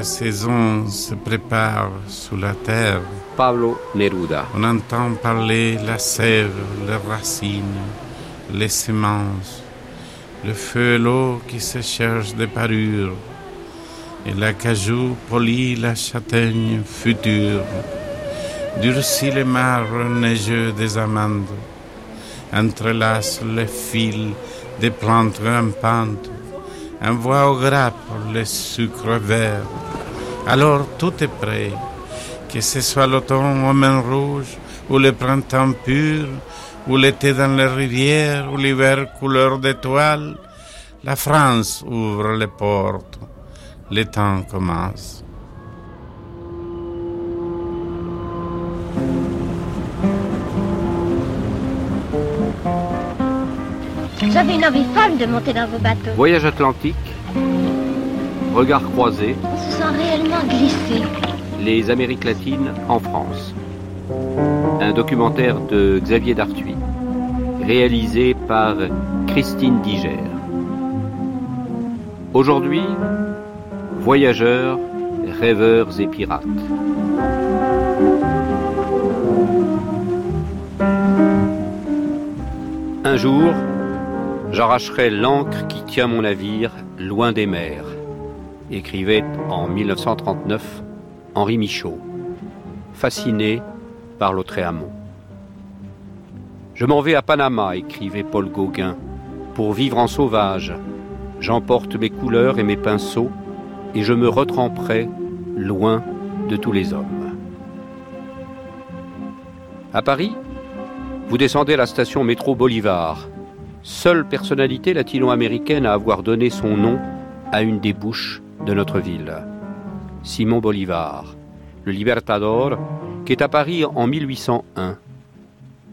la saison se prépare sous la terre. Pablo Neruda. On entend parler la sève, les racines, les semences, le feu et l'eau qui se cherchent des parures, et l'acajou polie la châtaigne future, durcit les marbres neigeux des amandes, entrelace les fils des plantes grimpantes, envoie aux grappes les sucres verts. Alors tout est prêt, que ce soit l'automne aux mains rouges, ou le printemps pur, ou l'été dans les rivières, ou l'hiver couleur d'étoiles, la France ouvre les portes, le temps commence. J'avais une envie folle de monter dans vos bateaux. Voyage atlantique, regard croisé, On se sent réellement glissé. les Amériques latines en France. Un documentaire de Xavier Dartuy, réalisé par Christine Diger. Aujourd'hui, voyageurs, rêveurs et pirates. Un jour, j'arracherai l'ancre qui tient mon navire loin des mers, écrivait en 1939 Henri Michaud, fasciné par l'Autréamont. Je m'en vais à Panama, écrivait Paul Gauguin, pour vivre en sauvage. J'emporte mes couleurs et mes pinceaux et je me retremperai loin de tous les hommes. À Paris, vous descendez à la station métro Bolivar, seule personnalité latino-américaine à avoir donné son nom à une des bouches de notre ville. Simon Bolivar, le Libertador, qui est à Paris en 1801.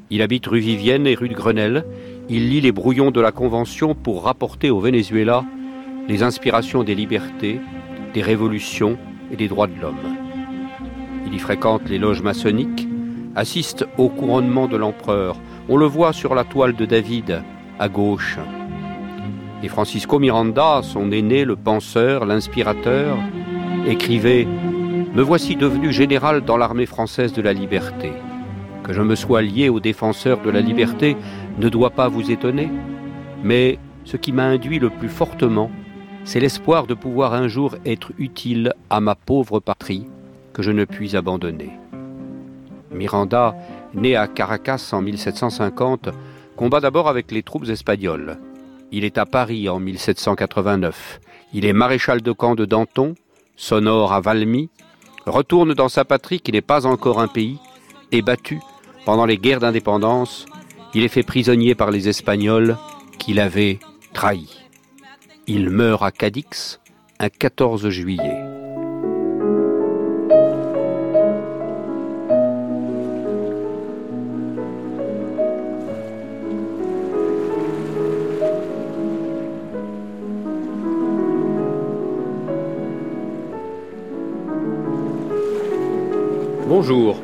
Il habite rue Vivienne et rue de Grenelle. Il lit les brouillons de la Convention pour rapporter au Venezuela les inspirations des libertés, des révolutions et des droits de l'homme. Il y fréquente les loges maçonniques, assiste au couronnement de l'empereur. On le voit sur la toile de David, à gauche. Et Francisco Miranda, son aîné, le penseur, l'inspirateur, écrivait Me voici devenu général dans l'armée française de la liberté. Que je me sois lié aux défenseurs de la liberté ne doit pas vous étonner, mais ce qui m'a induit le plus fortement, c'est l'espoir de pouvoir un jour être utile à ma pauvre patrie que je ne puis abandonner. Miranda, né à Caracas en 1750, combat d'abord avec les troupes espagnoles. Il est à Paris en 1789. Il est maréchal de camp de Danton, sonore à Valmy, retourne dans sa patrie qui n'est pas encore un pays, et battu pendant les guerres d'indépendance, il est fait prisonnier par les Espagnols qui l'avaient trahi. Il meurt à Cadix un 14 juillet. Bonjour.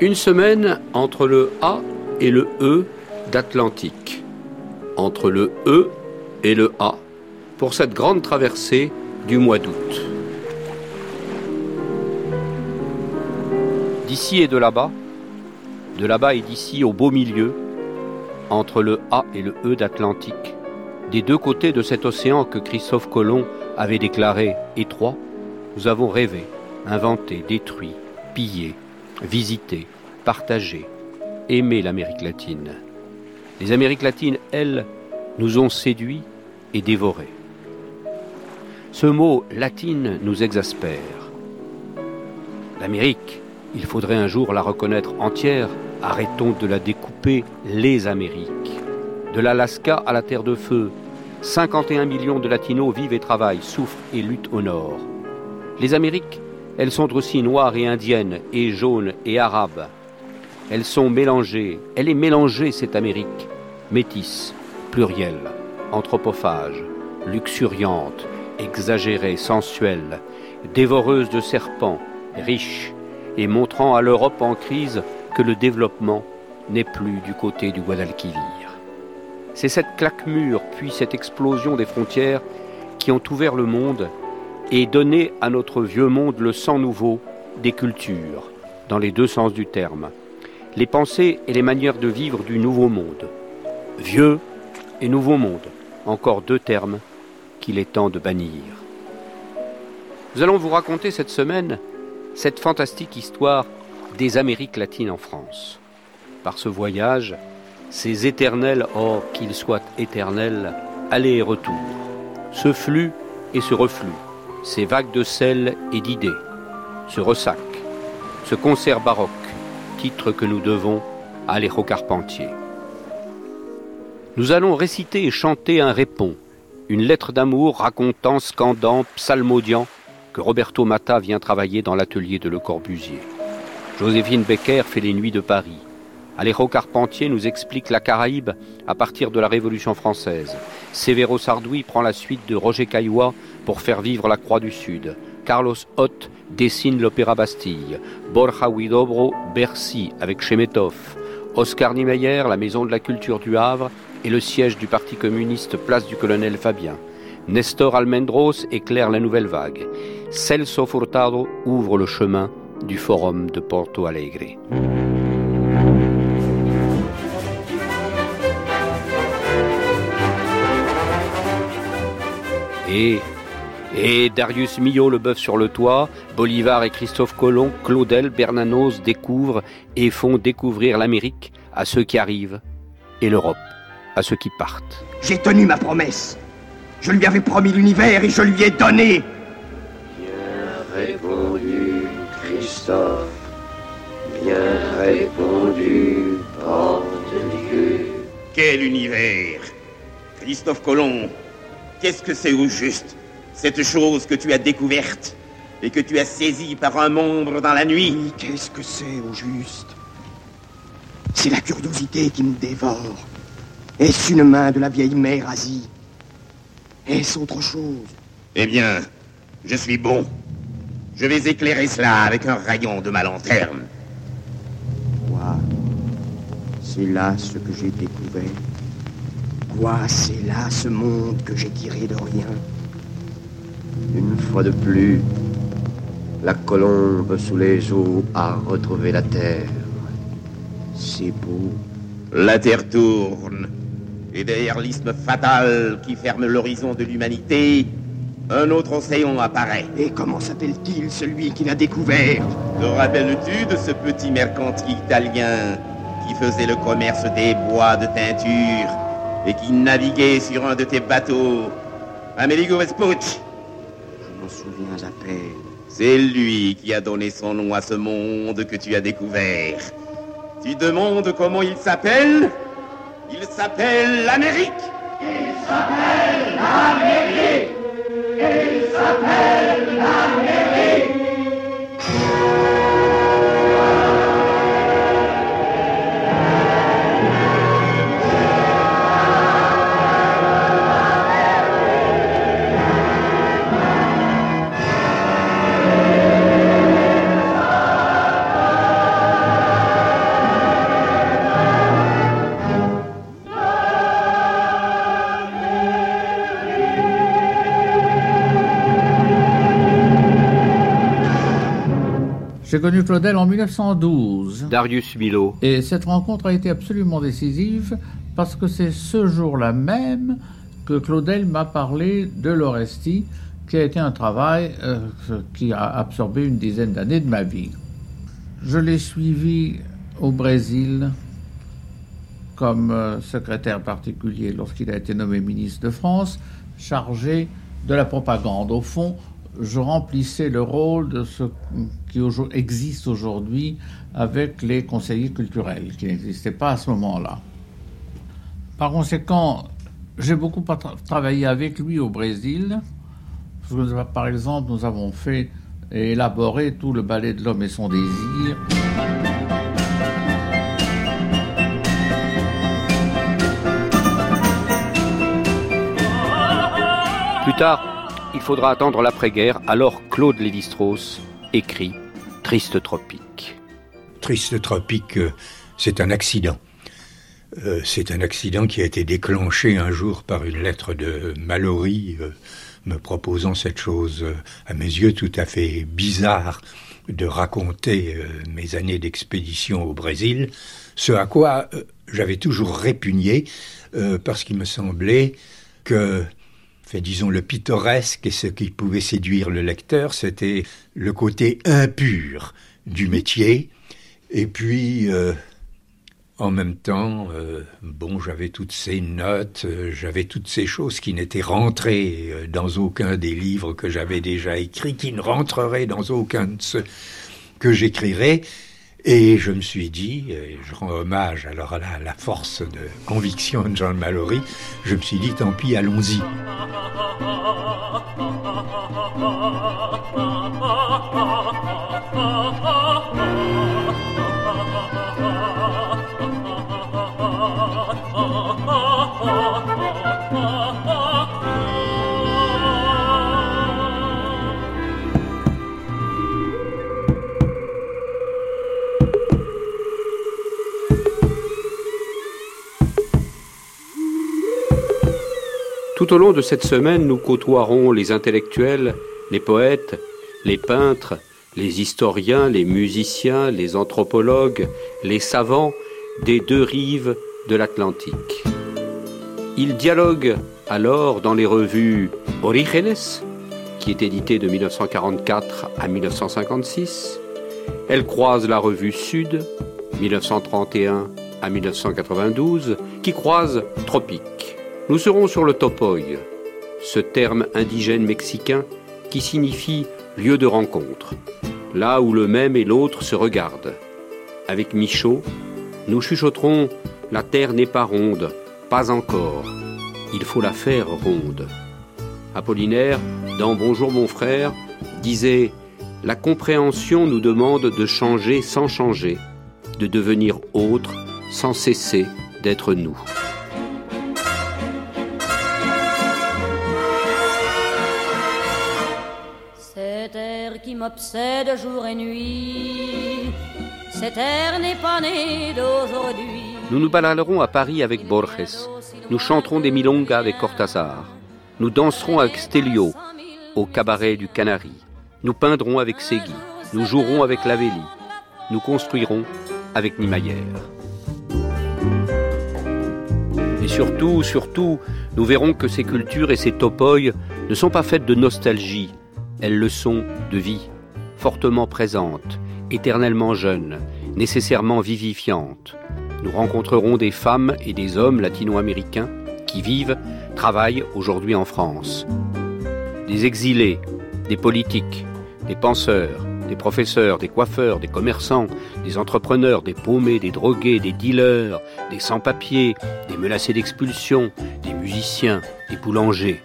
Une semaine entre le A et le E d'Atlantique. Entre le E et le A pour cette grande traversée du mois d'août. D'ici et de là-bas, de là-bas et d'ici au beau milieu, entre le A et le E d'Atlantique, des deux côtés de cet océan que Christophe Colomb avait déclaré étroit, nous avons rêvé, inventé, détruit, pillé, visité, partagé, aimé l'Amérique latine. Les Amériques latines, elles, nous ont séduits et dévorés. Ce mot latine nous exaspère. L'Amérique, il faudrait un jour la reconnaître entière. Arrêtons de la découper les Amériques. De l'Alaska à la Terre de Feu, 51 millions de latinos vivent et travaillent, souffrent et luttent au nord. Les Amériques, elles sont aussi noires et indiennes, et jaunes et arabes. Elles sont mélangées, elle est mélangée cette Amérique, métisse, plurielle, anthropophage, luxuriante, exagérée, sensuelle, dévoreuse de serpents, riche, et montrant à l'Europe en crise que le développement n'est plus du côté du Guadalquivir. C'est cette claque-mur, puis cette explosion des frontières qui ont ouvert le monde et donner à notre vieux monde le sang nouveau des cultures, dans les deux sens du terme, les pensées et les manières de vivre du nouveau monde. Vieux et nouveau monde, encore deux termes qu'il est temps de bannir. Nous allons vous raconter cette semaine cette fantastique histoire des Amériques latines en France. Par ce voyage, ces éternels, or qu'ils soient éternels, aller et retour, ce flux et ce reflux, ces vagues de sel et d'idées, ce ressac, ce concert baroque, titre que nous devons à Alejo Carpentier. Nous allons réciter et chanter un répond, une lettre d'amour racontant, scandant, psalmodiant que Roberto Matta vient travailler dans l'atelier de Le Corbusier. Joséphine Becker fait les nuits de Paris. Alejo Carpentier nous explique la Caraïbe à partir de la Révolution française. Severo Sardoui prend la suite de Roger Caillois pour faire vivre la Croix du Sud. Carlos Hott dessine l'Opéra Bastille. Borja Huidobro, Bercy avec Chemetov. Oscar Niemeyer, la Maison de la Culture du Havre et le siège du Parti communiste Place du Colonel Fabien. Nestor Almendros éclaire la nouvelle vague. Celso Furtado ouvre le chemin du Forum de Porto Alegre. Et, et Darius Milhaud, le bœuf sur le toit, Bolivar et Christophe Colomb, Claudel, Bernanos découvrent et font découvrir l'Amérique à ceux qui arrivent et l'Europe à ceux qui partent. J'ai tenu ma promesse. Je lui avais promis l'univers et je lui ai donné. Bien répondu, Christophe. Bien répondu, Dieu. Quel univers? Christophe Colomb, qu'est-ce que c'est au juste? Cette chose que tu as découverte et que tu as saisie par un membre dans la nuit Oui, qu'est-ce que c'est au juste? C'est la curiosité qui nous dévore. Est-ce une main de la vieille mère Asie? Est-ce autre chose? Eh bien, je suis bon. Je vais éclairer cela avec un rayon de ma lanterne. Quoi? C'est là ce que j'ai découvert? Quoi? C'est là ce monde que j'ai tiré de rien? Une fois de plus, la colombe sous les eaux a retrouvé la terre. C'est beau. La terre tourne. Et derrière l'isthme fatal qui ferme l'horizon de l'humanité, un autre océan apparaît. Et comment s'appelle-t-il celui qui l'a découvert? Te rappelles-tu de ce petit mercantil italien qui faisait le commerce des bois de teinture et qui naviguait sur un de tes bateaux, Amerigo Vespucci Souviens à. C'est lui qui a donné son nom à ce monde que tu as découvert. Tu demandes comment il s'appelle? Il s'appelle l'Amérique Il s'appelle l'Amérique J'ai connu Claudel en 1912. Darius Milo. Et cette rencontre a été absolument décisive parce que c'est ce jour-là même que Claudel m'a parlé de l'Orestie, qui a été un travail euh, qui a absorbé une dizaine d'années de ma vie. Je l'ai suivi au Brésil comme euh, secrétaire particulier lorsqu'il a été nommé ministre de France, chargé de la propagande. Au fond, je remplissais le rôle de ce qui existe aujourd'hui avec les conseillers culturels, qui n'existaient pas à ce moment-là. Par conséquent, j'ai beaucoup travaillé avec lui au Brésil. Par exemple, nous avons fait et élaboré tout le ballet de l'homme et son désir. Plus tard, il faudra attendre l'après-guerre, alors Claude Lévi-Strauss écrit Triste Tropique. Triste Tropique, euh, c'est un accident. Euh, c'est un accident qui a été déclenché un jour par une lettre de Mallory, euh, me proposant cette chose, à mes yeux, tout à fait bizarre de raconter mes années d'expédition au Brésil, ce à quoi j'avais toujours répugné, parce qu'il me semblait que fait, disons, le pittoresque et ce qui pouvait séduire le lecteur, c'était le côté impur du métier. Et puis, en même temps, euh, bon, j'avais toutes ces notes, euh, j'avais toutes ces choses qui n'étaient rentrées euh, dans aucun des livres que j'avais déjà écrits, qui ne rentreraient dans aucun de ceux que j'écrirais. Et je me suis dit, je rends hommage alors à la, force de conviction de Jean Mallory, je me suis dit, tant pis, allons-y. Tout au long de cette semaine, nous côtoierons les intellectuels, les poètes, les peintres, les historiens, les musiciens, les anthropologues, les savants des deux rives de l'Atlantique. Ils dialoguent alors dans les revues Orígenes, qui est éditée de 1944 à 1956. Elle croise la revue Sud, 1931 à 1992, qui croise Tropique. Nous serons sur le topoy, ce terme indigène mexicain qui signifie lieu de rencontre, là où le même et l'autre se regardent. Avec Michaud, nous chuchoterons La terre n'est pas ronde, pas encore, il faut la faire ronde. Apollinaire, dans Bonjour mon frère, disait La compréhension nous demande de changer sans changer, de devenir autre sans cesser d'être nous. Nous nous baladerons à Paris avec Borges. Nous chanterons des milongas avec Cortázar. Nous danserons avec Stelio au cabaret du Canari. Nous peindrons avec Segui. Nous jouerons avec Lavelli. Nous construirons avec Niemeyer. Et surtout, surtout, nous verrons que ces cultures et ces topoïs ne sont pas faites de nostalgie, elles le sont de vie, fortement présentes, éternellement jeunes, nécessairement vivifiantes. Nous rencontrerons des femmes et des hommes latino-américains qui vivent, travaillent aujourd'hui en France. Des exilés, des politiques, des penseurs, des professeurs, des coiffeurs, des commerçants, des entrepreneurs, des paumés, des drogués, des dealers, des sans-papiers, des menacés d'expulsion, des musiciens, des boulangers.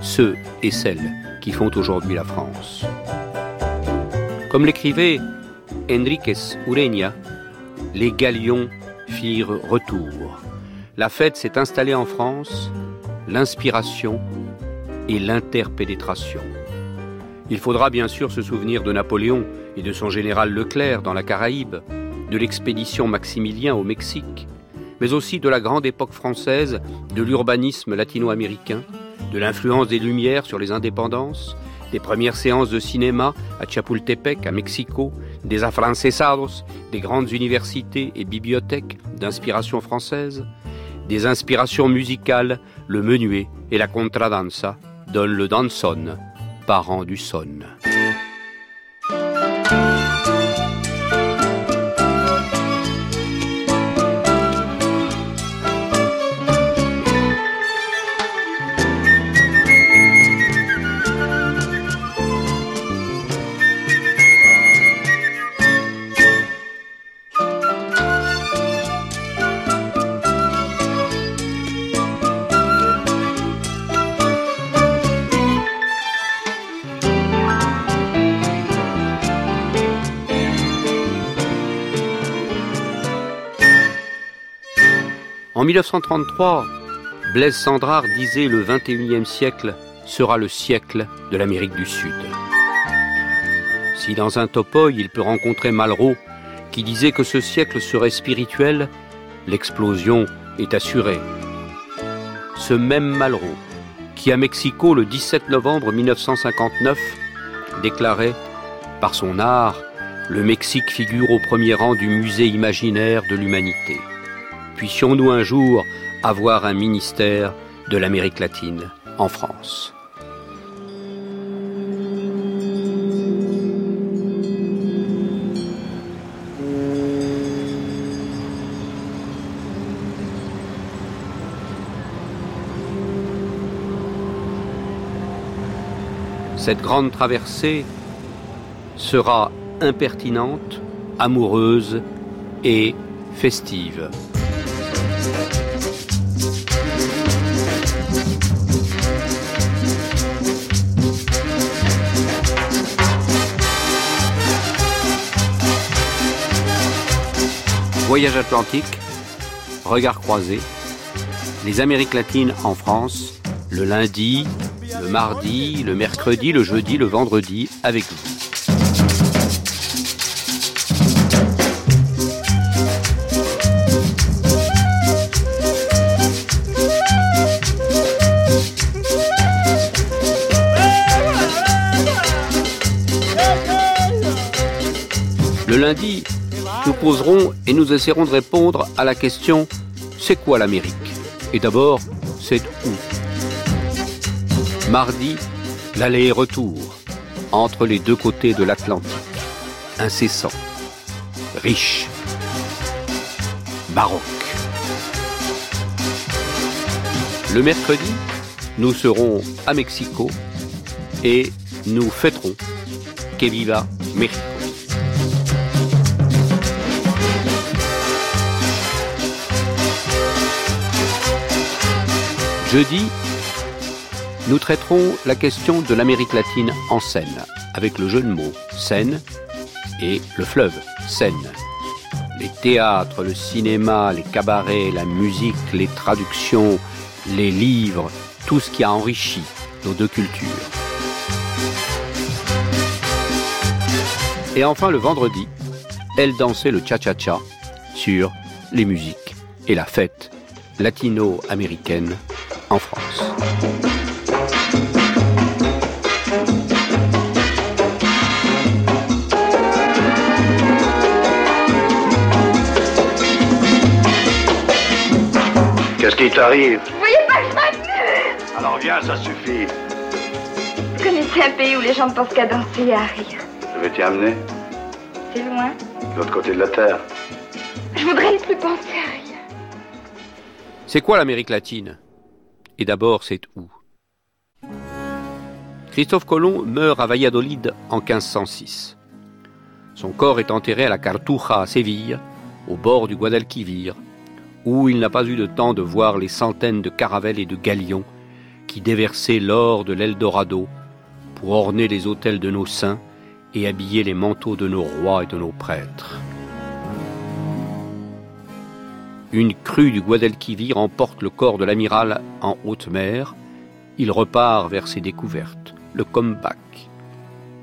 Ceux et celles qui font aujourd'hui la France. Comme l'écrivait Enriquez Ureña, les galions firent retour. La fête s'est installée en France, l'inspiration et l'interpénétration. Il faudra bien sûr se souvenir de Napoléon et de son général Leclerc dans la Caraïbe, de l'expédition Maximilien au Mexique, mais aussi de la grande époque française, de l'urbanisme latino-américain, de l'influence des Lumières sur les indépendances, des premières séances de cinéma à Chapultepec, à Mexico, des afrancesados, des grandes universités et bibliothèques d'inspiration française, des inspirations musicales, le menuet et la contradanza donnent le danson, parent du son. En 1933, Blaise Sandrard disait le 21e siècle sera le siècle de l'Amérique du Sud. Si dans un topoï il peut rencontrer Malraux, qui disait que ce siècle serait spirituel, l'explosion est assurée. Ce même Malraux, qui à Mexico le 17 novembre 1959 déclarait Par son art, le Mexique figure au premier rang du musée imaginaire de l'humanité. Puissions-nous un jour avoir un ministère de l'Amérique latine en France. Cette grande traversée sera impertinente, amoureuse et festive. Voyage atlantique, regard croisé, les Amériques latines en France, le lundi, le mardi, le mercredi, le jeudi, le vendredi, avec vous. Le lundi, nous poserons et nous essaierons de répondre à la question c'est quoi l'Amérique? Et d'abord, c'est où? Mardi, l'aller-retour entre les deux côtés de l'Atlantique, incessant, riche, baroque. Le mercredi, nous serons à Mexico et nous fêterons Que viva. Jeudi, nous traiterons la question de l'Amérique latine en Seine, avec le jeu de mots Seine et le fleuve Seine. Les théâtres, le cinéma, les cabarets, la musique, les traductions, les livres, tout ce qui a enrichi nos deux cultures. Et enfin le vendredi, elle dansait le cha-cha-cha sur les musiques et la fête latino-américaine en France. Qu'est-ce qui t'arrive? Vous voyez pas que je m'amuse Alors viens, ça suffit. Vous connaissez un pays où les gens ne pensent qu'à danser et à rire Je vais t'y amener, C'est loin de l'autre côté de la Terre. Je voudrais ne plus penser à rien. C'est quoi l'Amérique latine? D'abord, c'est où? Christophe Colomb meurt à Valladolid en 1506. Son corps est enterré à la Cartuja à Séville, au bord du Guadalquivir, où il n'a pas eu de temps de voir les centaines de caravelles et de galions qui déversaient l'or de l'Eldorado pour orner les autels de nos saints et habiller les manteaux de nos rois et de nos prêtres. Une crue du Guadalquivir emporte le corps de l'amiral en haute mer. Il repart vers ses découvertes, le comeback.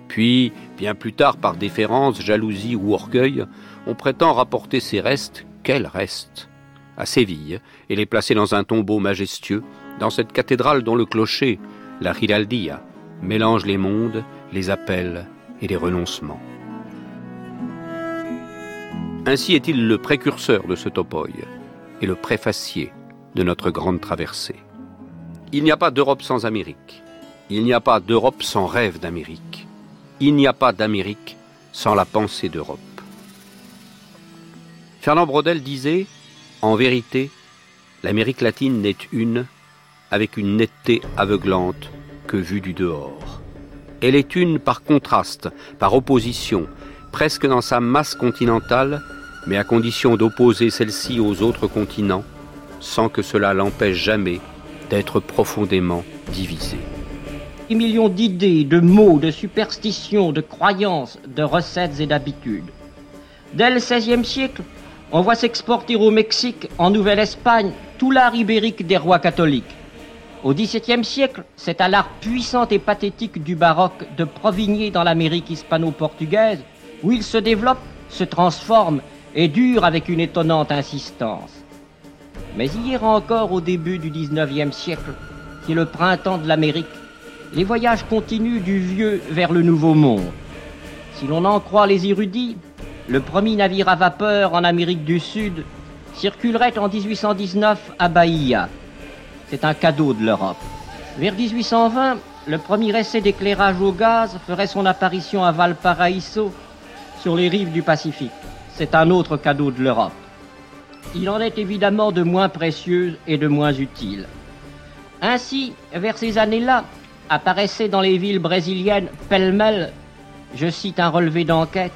Puis, bien plus tard, par déférence, jalousie ou orgueil, on prétend rapporter ses restes, quels restes, à Séville et les placer dans un tombeau majestueux, dans cette cathédrale dont le clocher, la Giraldia, mélange les mondes, les appels et les renoncements. Ainsi est-il le précurseur de ce topoï et le préfacier de notre grande traversée. Il n'y a pas d'Europe sans Amérique. Il n'y a pas d'Europe sans rêve d'Amérique. Il n'y a pas d'Amérique sans la pensée d'Europe. Fernand Braudel disait En vérité, l'Amérique latine n'est une avec une netteté aveuglante que vue du dehors. Elle est une par contraste, par opposition, presque dans sa masse continentale, mais à condition d'opposer celle-ci aux autres continents, sans que cela l'empêche jamais d'être profondément divisée. Des millions d'idées, de mots, de superstitions, de croyances, de recettes et d'habitudes. Dès le XVIe siècle, on voit s'exporter au Mexique, en Nouvelle-Espagne, tout l'art ibérique des rois catholiques. Au XVIIe siècle, c'est à l'art puissant et pathétique du baroque de provigner dans l'Amérique hispano-portugaise, où il se développe, se transforme et dure avec une étonnante insistance. Mais hier encore, au début du XIXe siècle, qui est le printemps de l'Amérique, les voyages continuent du vieux vers le nouveau monde. Si l'on en croit les érudits, le premier navire à vapeur en Amérique du Sud circulerait en 1819 à Bahia. C'est un cadeau de l'Europe. Vers 1820, le premier essai d'éclairage au gaz ferait son apparition à Valparaiso, sur les rives du Pacifique. C'est un autre cadeau de l'Europe. Il en est évidemment de moins précieux et de moins utile. Ainsi, vers ces années-là, apparaissaient dans les villes brésiliennes pêle-mêle, je cite un relevé d'enquête,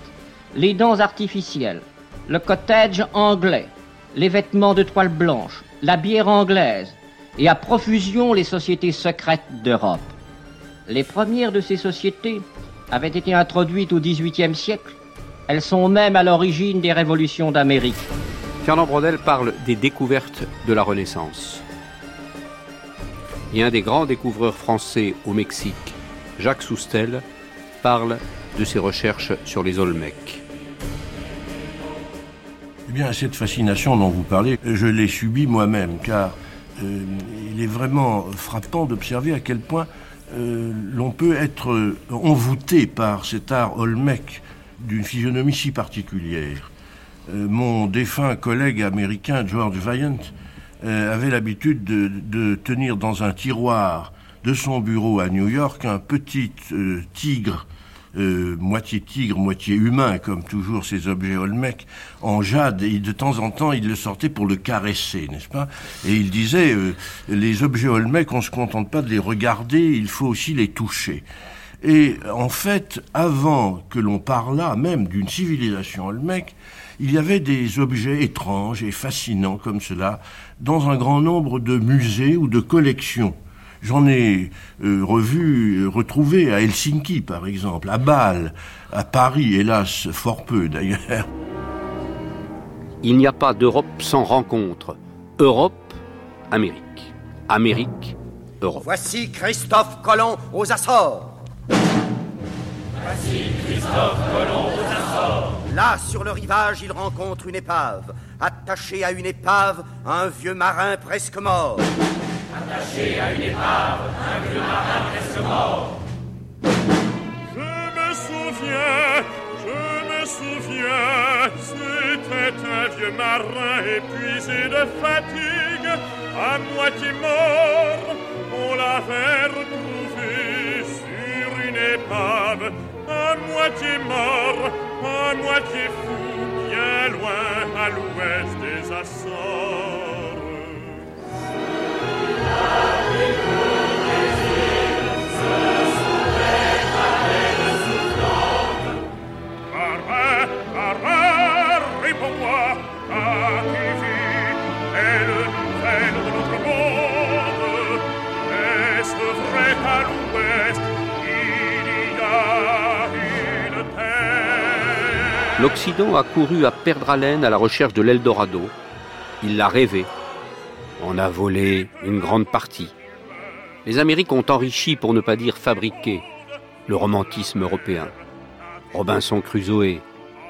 les dents artificielles, le cottage anglais, les vêtements de toile blanche, la bière anglaise, et à profusion les sociétés secrètes d'Europe. Les premières de ces sociétés avaient été introduites au XVIIIe siècle. Elles sont même à l'origine des révolutions d'Amérique. Fernand Brodel parle des découvertes de la Renaissance. Et un des grands découvreurs français au Mexique, Jacques Soustel, parle de ses recherches sur les Olmecs. Eh bien, cette fascination dont vous parlez, je l'ai subie moi-même, car euh, il est vraiment frappant d'observer à quel point euh, l'on peut être envoûté par cet art olmec d'une physionomie si particulière. Euh, mon défunt collègue américain George Vaillant avait l'habitude de, tenir dans un tiroir de son bureau à New York un petit tigre euh, moitié tigre, moitié humain, comme toujours ces objets Olmec, en jade, et de temps en temps, il le sortait pour le caresser, n'est-ce pas? Et il disait, euh, les objets Olmec, on ne se contente pas de les regarder, il faut aussi les toucher. Et en fait, avant que l'on parlât même d'une civilisation Olmec, il y avait des objets étranges et fascinants comme cela dans un grand nombre de musées ou de collections J'en ai euh, revu, euh, retrouvé à Helsinki, par exemple, à Bâle, à Paris, hélas, fort peu d'ailleurs. Il n'y a pas d'Europe sans rencontre. Europe, Amérique. Amérique, Europe. Voici Christophe Colomb aux Açores. Voici Christophe Colomb aux Açores. Là, sur le rivage, il rencontre une épave. Attaché à une épave, un vieux marin presque mort attaché à une épave, un vieux marin presque mort. Je me souviens, je me souviens, c'était un vieux marin épuisé de fatigue, à moitié mort, on l'avait retrouvé épave, à moitié mort, à moitié fou, bien loin à l'ouest des Açores. L'Occident a couru à perdre haleine à la recherche de l'Eldorado. Il l'a rêvé. On a volé une grande partie. Les Amériques ont enrichi, pour ne pas dire fabriqué, le romantisme européen. Robinson Crusoe,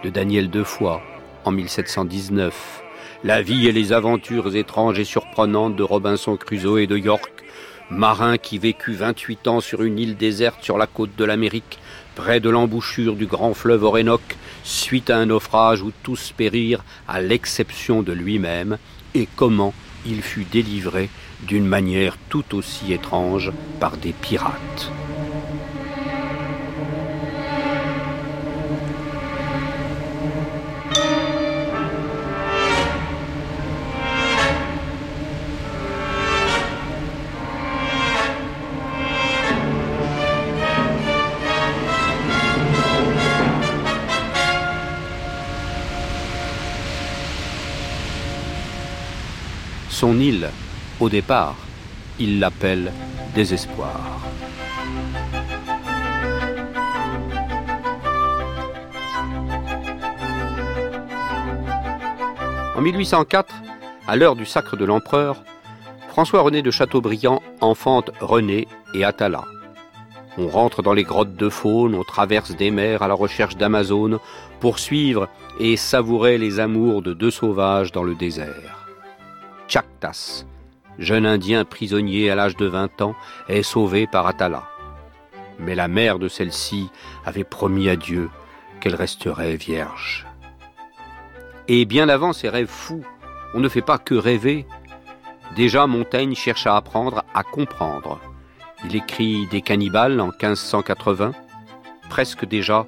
de Daniel Defoy, en 1719. La vie et les aventures étranges et surprenantes de Robinson Crusoe de York, marin qui vécut 28 ans sur une île déserte sur la côte de l'Amérique, près de l'embouchure du grand fleuve Orénoque, suite à un naufrage où tous périrent à l'exception de lui-même, et comment il fut délivré d'une manière tout aussi étrange par des pirates. Son île, au départ, il l'appelle désespoir. En 1804, à l'heure du sacre de l'empereur, François-René de Chateaubriand enfante René et Atala. On rentre dans les grottes de faune, on traverse des mers à la recherche d'Amazone pour suivre et savourer les amours de deux sauvages dans le désert. Chactas, jeune indien prisonnier à l'âge de 20 ans, est sauvé par Atala. Mais la mère de celle-ci avait promis à Dieu qu'elle resterait vierge. Et bien avant ces rêves fous, on ne fait pas que rêver. Déjà Montaigne cherche à apprendre à comprendre. Il écrit Des cannibales en 1580, presque déjà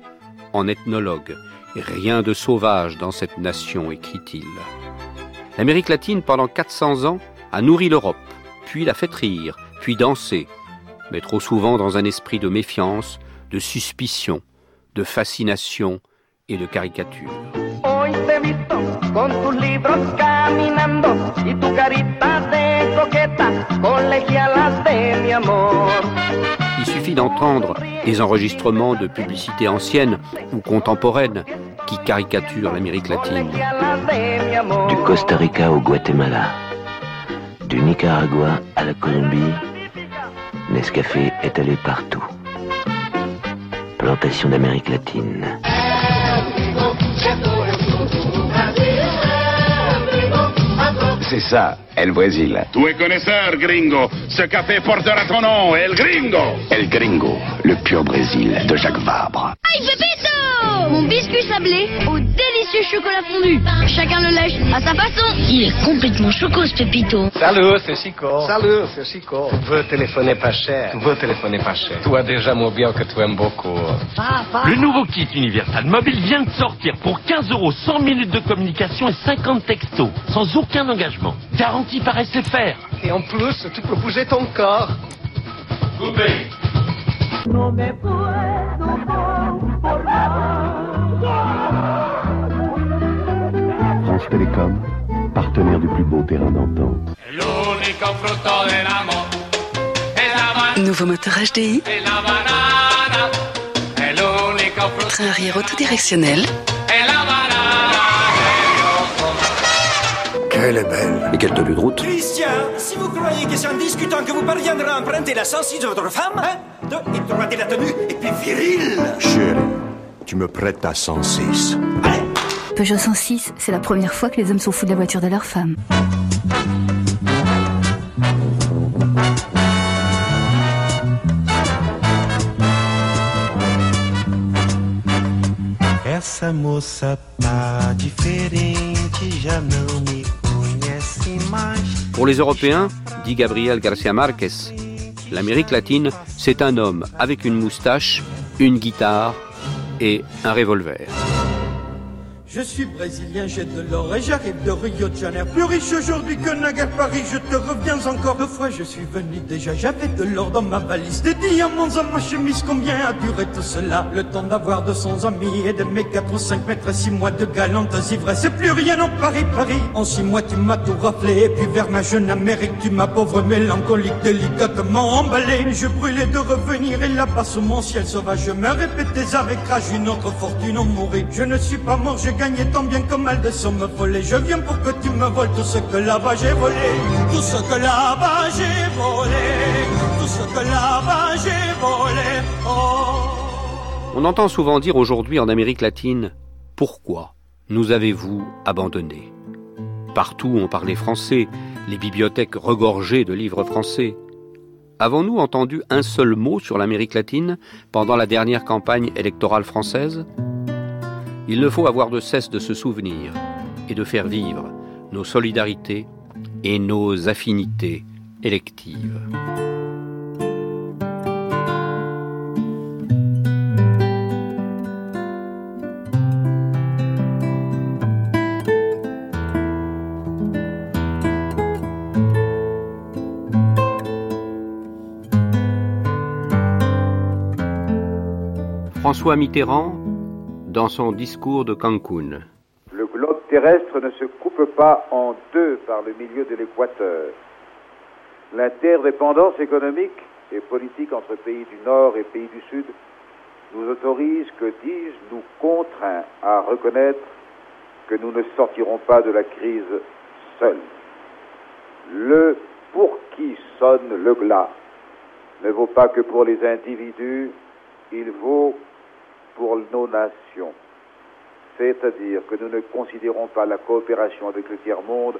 en ethnologue. Rien de sauvage dans cette nation, écrit-il. L'Amérique latine, pendant 400 ans, a nourri l'Europe, puis l'a fait rire, puis danser, mais trop souvent dans un esprit de méfiance, de suspicion, de fascination et de caricature. Il suffit d'entendre des enregistrements de publicités anciennes ou contemporaines qui caricaturent l'Amérique latine. Du Costa Rica au Guatemala, du Nicaragua à la Colombie, Nescafé est allé partout. Plantation d'Amérique latine. C'est ça, El Brésil. Tu es connaisseur, gringo. Ce café portera ton nom, El Gringo. El Gringo, le pur Brésil de Jacques Vabre. Aïe, Pépito Mon biscuit sablé au délicieux chocolat fondu. Chacun le lèche à sa façon. Il est complètement choco, ce Pépito. Salut, c'est Chico. Salut, c'est Chico. Tu veux téléphoner pas cher. Tu veux téléphoner pas cher. Tu as déjà mon bien que tu aimes beaucoup. Le nouveau kit Universal Mobile vient de sortir pour 15 euros, 100 minutes de communication et 50 textos, sans aucun engagement. Garantie par SFR. Et en plus, tu peux bouger ton corps. Coupé. France Télécom, partenaire du plus beau terrain d'entente. Nouveau moteur HDI, train arrière autodirectionnel. Qu'elle est belle. Et quelle tenue de route Christian, si vous croyez que c'est en discutant que vous parviendrez à emprunter la sensible de votre femme, hein, de, trouvera de la tenue et puis viril. Chérie, tu me prêtes ta 106. Peugeot 106, c'est la première fois que les hommes sont fous de la voiture de leur femme. Essa moça tá diferente, já não me conhece mais. Pour les Européens, dit Gabriel Garcia Marquez, l'Amérique latine, c'est un homme avec une moustache, une guitare et un revolver. Je suis brésilien, j'ai de l'or et j'arrive de Rio de Janeiro. Plus riche aujourd'hui que naguère Paris, je te reviens encore deux fois. Je suis venu déjà, j'avais de l'or dans ma valise. Des diamants dans ma chemise, combien a duré tout cela? Le temps d'avoir 200 amis et de mes 4 ou 5 mètres et 6 mois de galantes ivresses. C'est plus rien en Paris, Paris. En 6 mois, tu m'as tout raflé. Et puis vers ma jeune Amérique, tu m'as pauvre mélancolique délicatement emballé. Je brûlais de revenir et là-bas sous mon ciel sauvage, je me répétais avec rage une autre fortune en mourir. Je ne suis pas mort, j'ai gagné On entend souvent dire aujourd'hui en Amérique latine Pourquoi nous avez-vous abandonnés? Partout on parlait français, les bibliothèques regorgeaient de livres français. Avons-nous entendu un seul mot sur l'Amérique latine pendant la dernière campagne électorale française? Il ne faut avoir de cesse de se souvenir et de faire vivre nos solidarités et nos affinités électives. François Mitterrand, dans son discours de Cancun. Le globe terrestre ne se coupe pas en deux par le milieu de l'équateur. L'interdépendance économique et politique entre pays du Nord et pays du Sud nous autorise, que dis-je, nous contraint à reconnaître que nous ne sortirons pas de la crise seuls. Le pour qui sonne le glas ne vaut pas que pour les individus, il vaut pour nos nations. C'est-à-dire que nous ne considérons pas la coopération avec le tiers-monde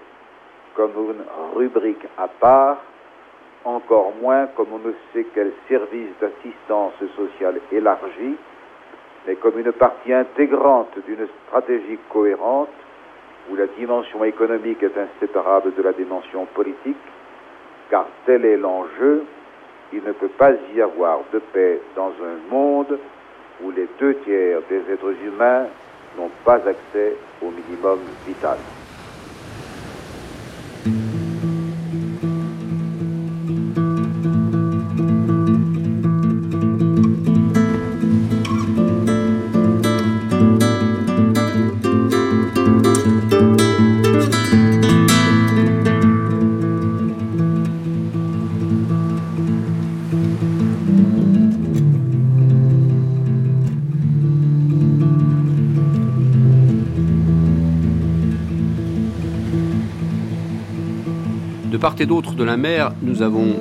comme une rubrique à part, encore moins comme on ne sait quel service d'assistance sociale élargie, mais comme une partie intégrante d'une stratégie cohérente où la dimension économique est inséparable de la dimension politique, car tel est l'enjeu, il ne peut pas y avoir de paix dans un monde où les deux tiers des êtres humains n'ont pas accès au minimum vital. Part et d'autre de la mer, nous avons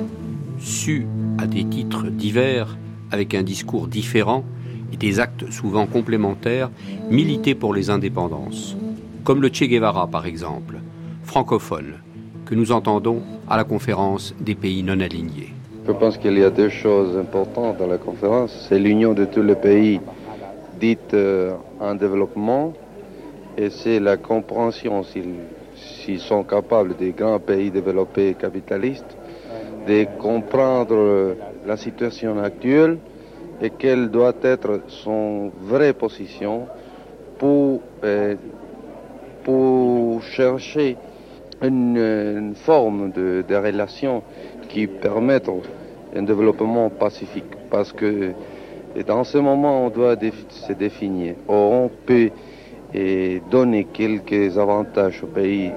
su, à des titres divers, avec un discours différent et des actes souvent complémentaires, militer pour les indépendances, comme le Che Guevara par exemple, francophone, que nous entendons à la conférence des pays non alignés. Je pense qu'il y a deux choses importantes dans la conférence. C'est l'union de tous les pays dits euh, en développement et c'est la compréhension, s'ils sont capables des grands pays développés capitalistes de comprendre la situation actuelle et quelle doit être son vraie position pour, euh, pour chercher une, forme de, de, relation qui permette un développement pacifique. Parce que dans ce moment, on doit se définir. Et donner quelques avantages aux pays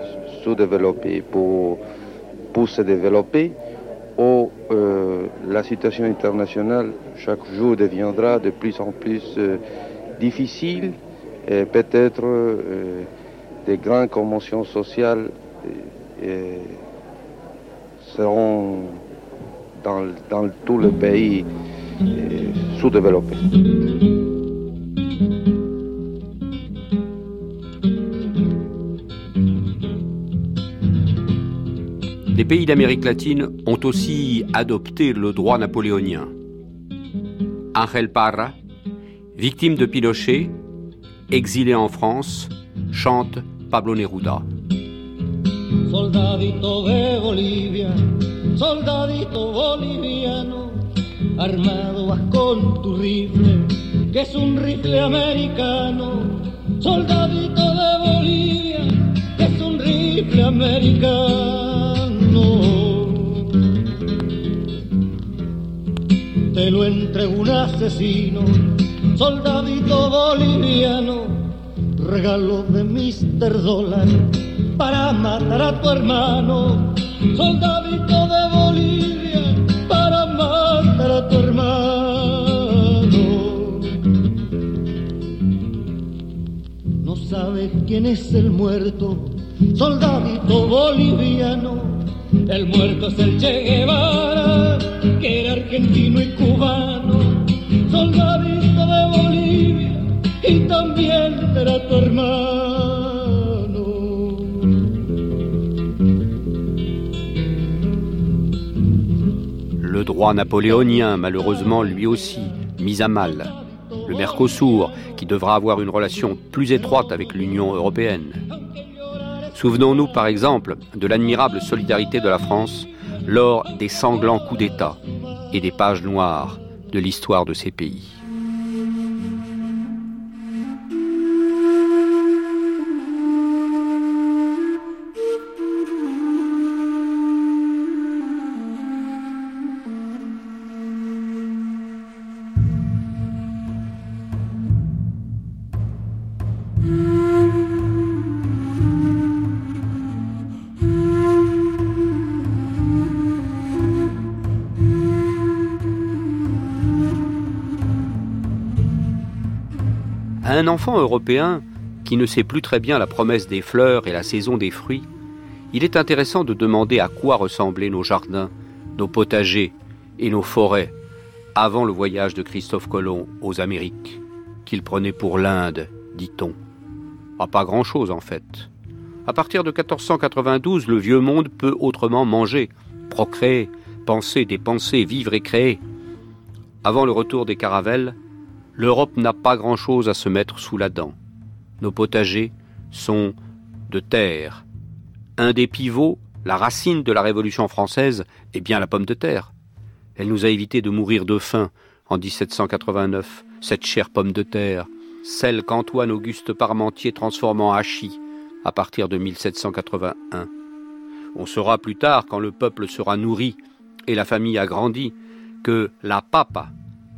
sous-développés pour, pour se développer, ou euh, la situation internationale chaque jour deviendra de plus en plus euh, difficile et peut-être euh, des grandes conventions sociales seront dans, dans tout le pays sous-développés. Pays d'Amérique latine ont aussi adopté le droit napoléonien. Ángel Parra, victime de Pinochet, exilé en France, chante Pablo Neruda. Soldadito de Bolivia, soldadito boliviano, armado vas con tu rifle, que es un rifle americano. Soldadito de Bolivia, que es un rifle americano. Te lo entregó un asesino, soldadito boliviano, regalo de Mr. Dólar para matar a tu hermano, soldadito de Bolivia, para matar a tu hermano. No sabes quién es el muerto, soldadito boliviano, el muerto argentino y cubano, de Bolivia y también. Le droit napoléonien, malheureusement lui aussi, mis à mal. Le Mercosur, qui devra avoir une relation plus étroite avec l'Union européenne. Souvenons-nous par exemple de l'admirable solidarité de la France lors des sanglants coups d'État et des pages noires de l'histoire de ces pays. Enfant européen qui ne sait plus très bien la promesse des fleurs et la saison des fruits, il est intéressant de demander à quoi ressemblaient nos jardins, nos potagers et nos forêts avant le voyage de Christophe Colomb aux Amériques, qu'il prenait pour l'Inde, dit-on. Ah, pas grand-chose en fait. À partir de 1492, le vieux monde peut autrement manger, procréer, penser, dépenser, vivre et créer. Avant le retour des caravelles, l'Europe n'a pas grand-chose à se mettre sous la dent. Nos potagers sont de terre. Un des pivots, la racine de la Révolution française, est bien la pomme de terre. Elle nous a évité de mourir de faim en 1789, cette chère pomme de terre, celle qu'Antoine Auguste Parmentier transforme en hachis à partir de 1781. On saura plus tard, quand le peuple sera nourri et la famille a grandi, que la papa,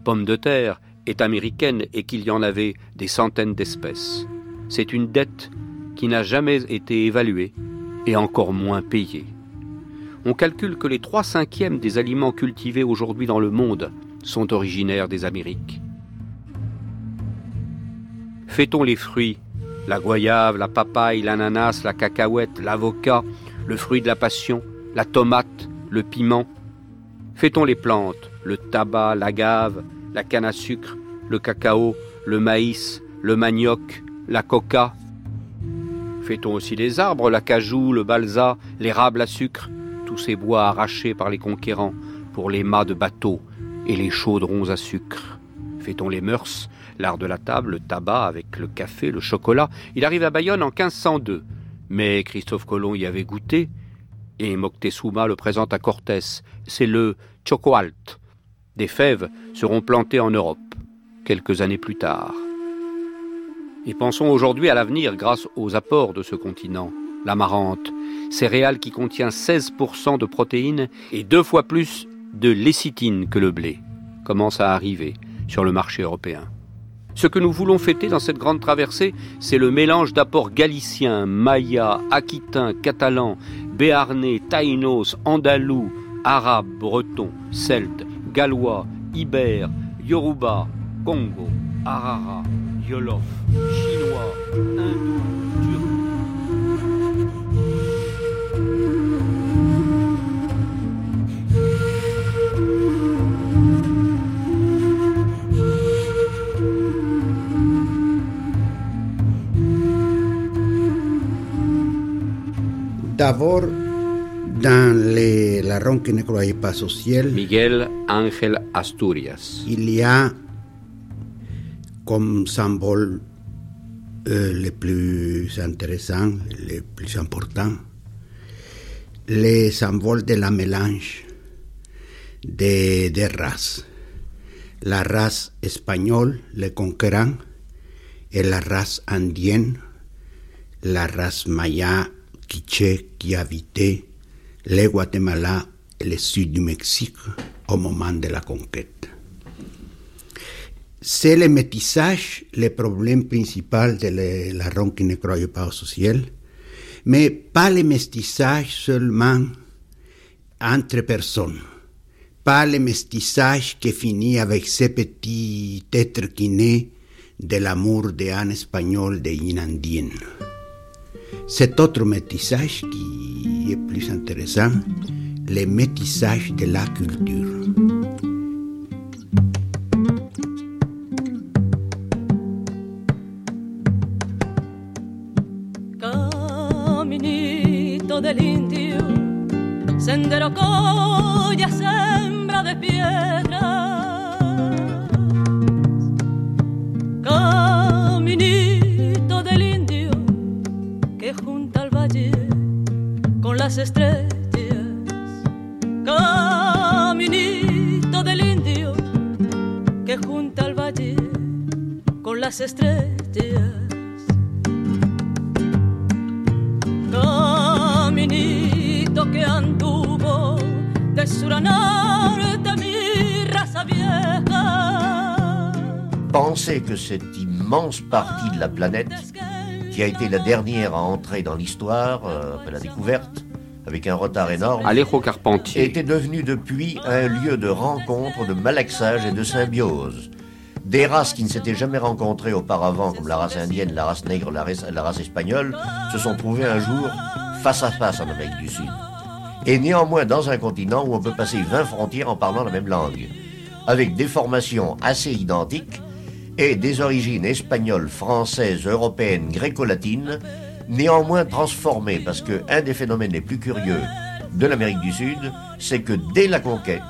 pomme de terre, est américaine et qu'il y en avait des centaines d'espèces. C'est une dette qui n'a jamais été évaluée et encore moins payée. On calcule que les trois cinquièmes des aliments cultivés aujourd'hui dans le monde sont originaires des Amériques. Fêtons les fruits, la goyave, la papaye, l'ananas, la cacahuète, l'avocat, le fruit de la passion, la tomate, le piment. Fêtons les plantes, le tabac, l'agave, la canne à sucre, le cacao, le maïs, le manioc, la coca. Fêtons aussi les arbres, la cajou, le balsa, l'érable à sucre, tous ces bois arrachés par les conquérants pour les mâts de bateaux et les chaudrons à sucre. Fêtons les mœurs, l'art de la table, le tabac avec le café, le chocolat? Il arrive à Bayonne en 1502, mais Christophe Colomb y avait goûté et Moctezuma le présente à Cortés. C'est le chocoalt. Des fèves seront plantées en Europe quelques années plus tard. Et pensons aujourd'hui à l'avenir grâce aux apports de ce continent. L'amarante, céréale qui contient 16% de protéines et deux fois plus de lécithine que le blé, commence à arriver sur le marché européen. Ce que nous voulons fêter dans cette grande traversée, c'est le mélange d'apports galiciens, mayas, aquitains, catalans, béarnais, taïnos, andalous, arabes, bretons, celtes, gallois, ibères, yoruba, congo, arara, yolof, chinois, hindous, D'abord, dans les, la ronde qui ne croyait pas social, Miguel Asturias. il y a comme symbole euh, les plus intéressants, les plus importants, les symboles de la mélange des, des races. La race espagnole, les conquérants, et la race indienne, la race maya quiché qui habitait le Guatemala et le sud du Mexique au moment de la conquête. C'est le métissage le problème principal de la ronde qui ne croyait pas au social, mais pas le métissage seulement entre personnes, pas le métissage qui finit avec ce petit être qui naît de l'amour d'un espagnol de une indienne. Cet autre métissage qui est plus intéressant, le métissage de la culture. Caminito del indio, sendero colla, sembra de piedra. Caminito del indio que junta al valle con las estrellas. Las estrellas. Caminito que anduvo de sur a norte mi raza vieja. Pensez que cette immense partie de la planète, qui a été la dernière à entrer dans l'histoire, euh, après la découverte, avec un retard énorme, Alejo Carpentier. était devenue depuis un lieu de rencontre, de malaxage et de symbiose. Des races qui ne s'étaient jamais rencontrées auparavant, comme la race indienne, la race nègre, la race, espagnole, se sont trouvées un jour face à face en Amérique du Sud. Et néanmoins dans un continent où on peut passer 20 frontières en parlant la même langue, avec des formations assez identiques et des origines espagnoles, françaises, européennes, gréco-latines, néanmoins transformé, parce que un des phénomènes les plus curieux de l'Amérique du Sud, c'est que dès la conquête,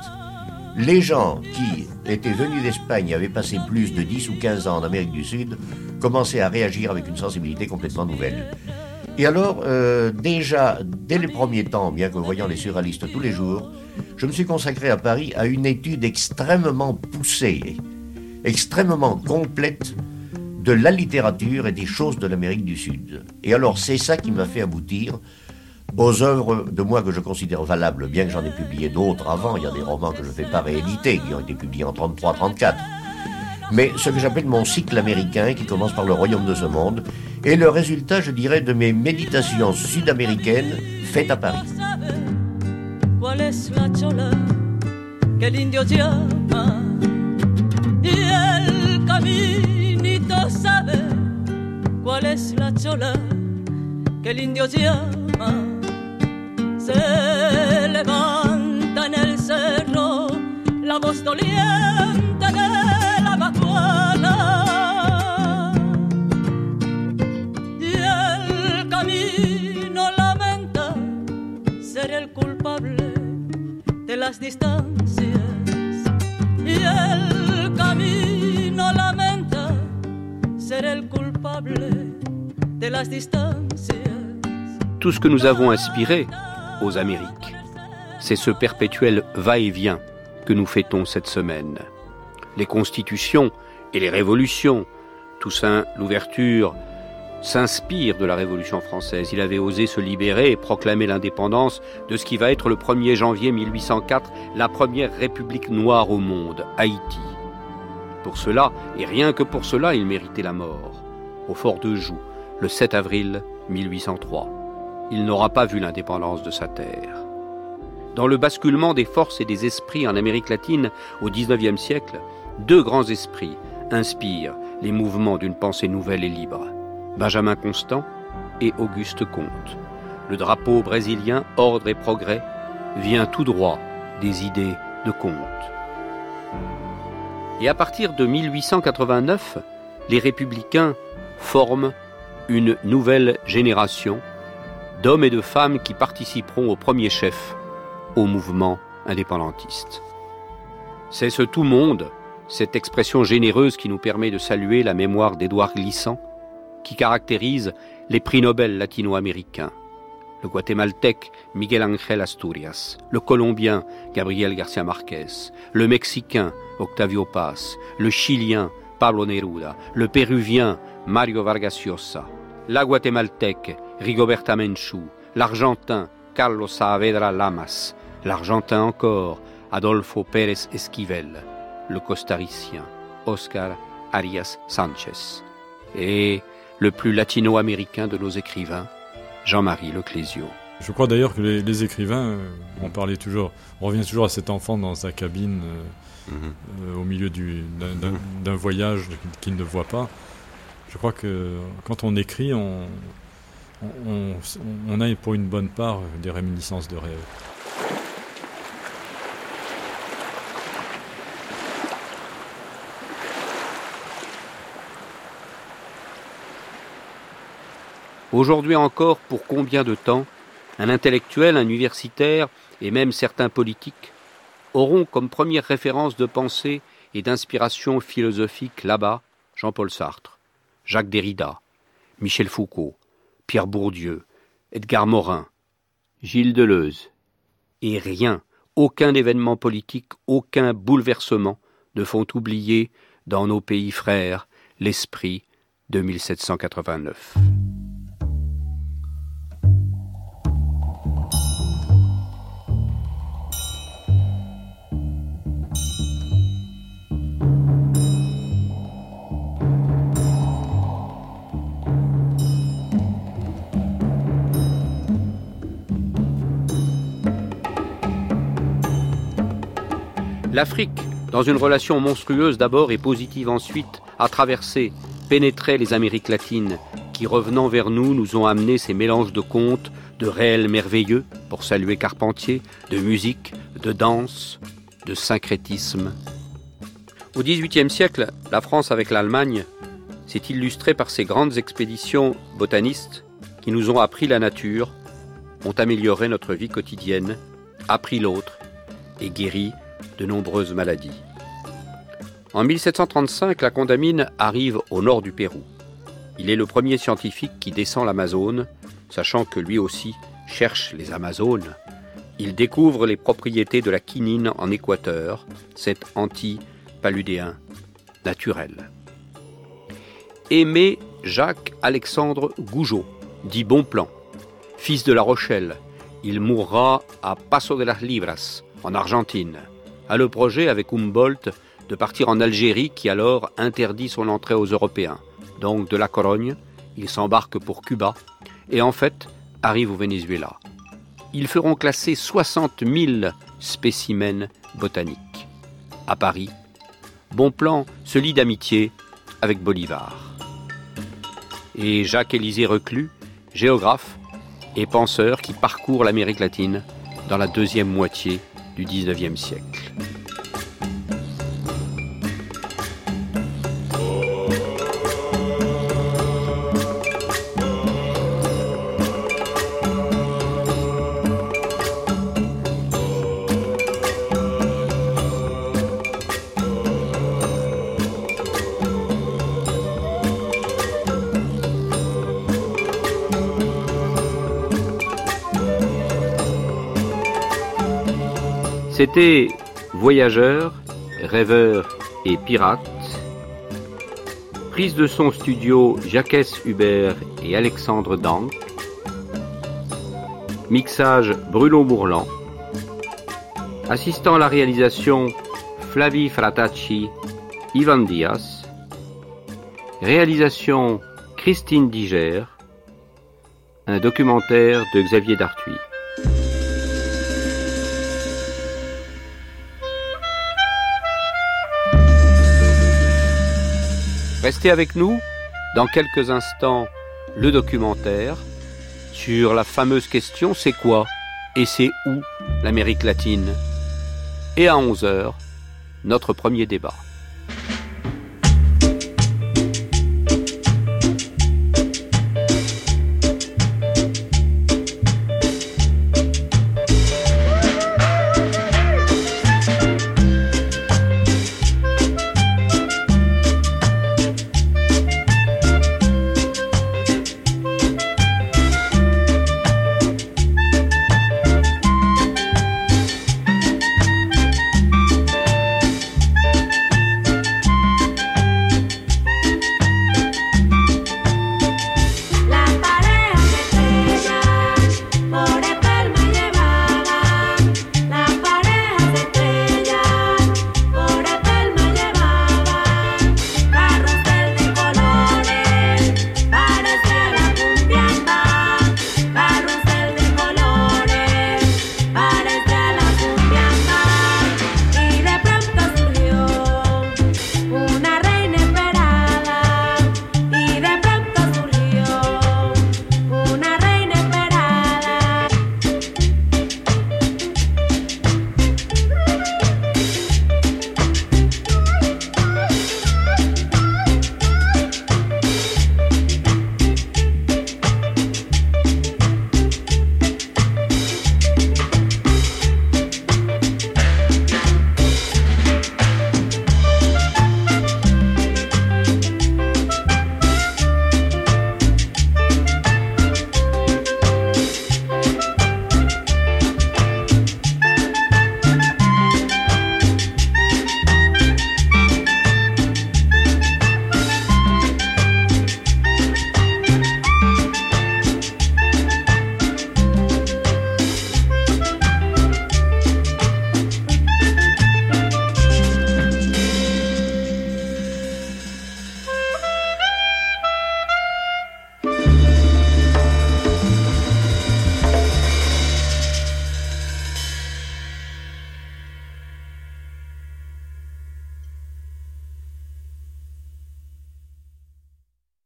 les gens qui étaient venus d'Espagne et avaient passé plus de 10 ou 15 ans en Amérique du Sud commençaient à réagir avec une sensibilité complètement nouvelle. Et alors, euh, déjà, dès les premiers temps, bien que voyant les surréalistes tous les jours, je me suis consacré à Paris à une étude extrêmement poussée, extrêmement complète de la littérature et des choses de l'Amérique du Sud. Et alors, c'est ça qui m'a fait aboutir aux œuvres de moi que je considère valables, bien que j'en ai publié d'autres avant. Il y a des romans que je ne fais pas rééditer, qui ont été publiés en 33-34. Mais ce que j'appelle mon cycle américain, qui commence par le royaume de ce monde, est le résultat, je dirais, de mes méditations sud-américaines faites à Paris. Se levanta en el cerro la voz doliente de la vacuana. Y el camino lamenta ser el culpable de las distancias. Y el camino lamenta ser el culpable de las distancias. Tout ce que nous avons inspiré aux Amériques. C'est ce perpétuel va-et-vient que nous fêtons cette semaine. Les constitutions et les révolutions, Toussaint l'ouverture, s'inspire de la Révolution française. Il avait osé se libérer et proclamer l'indépendance de ce qui va être le 1er janvier 1804 la première république noire au monde, Haïti. Pour cela, et rien que pour cela, il méritait la mort, au fort de Joux, le 7 avril 1803 il n'aura pas vu l'indépendance de sa terre. Dans le basculement des forces et des esprits en Amérique latine au XIXe siècle, deux grands esprits inspirent les mouvements d'une pensée nouvelle et libre. Benjamin Constant et Auguste Comte. Le drapeau brésilien, ordre et progrès, vient tout droit des idées de Comte. Et à partir de 1889, les républicains forment une nouvelle génération d'hommes et de femmes qui participeront au premier chef au mouvement indépendantiste. C'est ce tout monde, cette expression généreuse qui nous permet de saluer la mémoire d'Édouard Glissant, qui caractérise les prix Nobel latino-américains. Le guatémaltèque Miguel Ángel Asturias, le colombien Gabriel García Márquez, le mexicain Octavio Paz, le chilien Pablo Neruda, le péruvien Mario Vargas Llosa, la guatémaltèque Rigoberta Menchú, l'Argentin Carlos Saavedra Lamas, l'Argentin encore Adolfo Pérez Esquivel, le costaricien Oscar Arias Sanchez et le plus latino-américain de nos écrivains, Jean-Marie Leclésio. Je crois d'ailleurs que les, écrivains, euh, on parlait toujours, on revient toujours à cet enfant dans sa cabine euh, mhm. euh, au milieu d'un voyage qu'il ne voit pas. Je crois que quand on écrit, on, on, a pour une bonne part des réminiscences de rêve. Aujourd'hui encore, pour combien de temps, un intellectuel, un universitaire et même certains politiques auront comme première référence de pensée et d'inspiration philosophique là-bas Jean-Paul Sartre, Jacques Derrida, Michel Foucault, Pierre Bourdieu, Edgar Morin, Gilles Deleuze. Et rien, aucun événement politique, aucun bouleversement ne font oublier dans nos pays frères l'esprit de 1789. L'Afrique, dans une relation monstrueuse d'abord et positive ensuite, a traversé, pénétré les Amériques latines, qui revenant vers nous nous ont amené ces mélanges de contes, de réels merveilleux, pour saluer Carpentier, de musique, de danse, de syncrétisme. Au XVIIIe siècle, la France avec l'Allemagne s'est illustrée par ses grandes expéditions botanistes qui nous ont appris la nature, ont amélioré notre vie quotidienne, appris l'autre et guéri de nombreuses maladies. En 1735, la condamine arrive au nord du Pérou. Il est le premier scientifique qui descend l'Amazone, sachant que lui aussi cherche les Amazones. Il découvre les propriétés de la quinine en Équateur, cet anti-paludéen naturel. Aimé Jacques Alexandre Gougeot, dit Bonplan, fils de La Rochelle, il mourra à Paso de las Libras, en Argentine, a le projet avec Humboldt de partir en Algérie qui alors interdit son entrée aux Européens. Donc de la Corogne, il s'embarque pour Cuba et en fait arrive au Venezuela. Ils feront classer 60 000 spécimens botaniques. À Paris, Bonplan se lie d'amitié avec Bolivar. Et Jacques-Élisée Reclus, géographe et penseur qui parcourt l'Amérique latine dans la deuxième moitié du XIXe siècle. C'était Voyageurs, Rêveurs et Pirates. Prise de son studio Jacques Hubert et Alexandre Dank. Mixage Bruno Mourlan. Assistant à la réalisation Flavie Fratacci, Ivan Diaz. Réalisation Christine Diger. Un documentaire de Xavier Dartuy. Restez avec nous. Dans quelques instants, le documentaire sur la fameuse question c'est quoi et c'est où l'Amérique latine? Et à 11h, notre premier débat.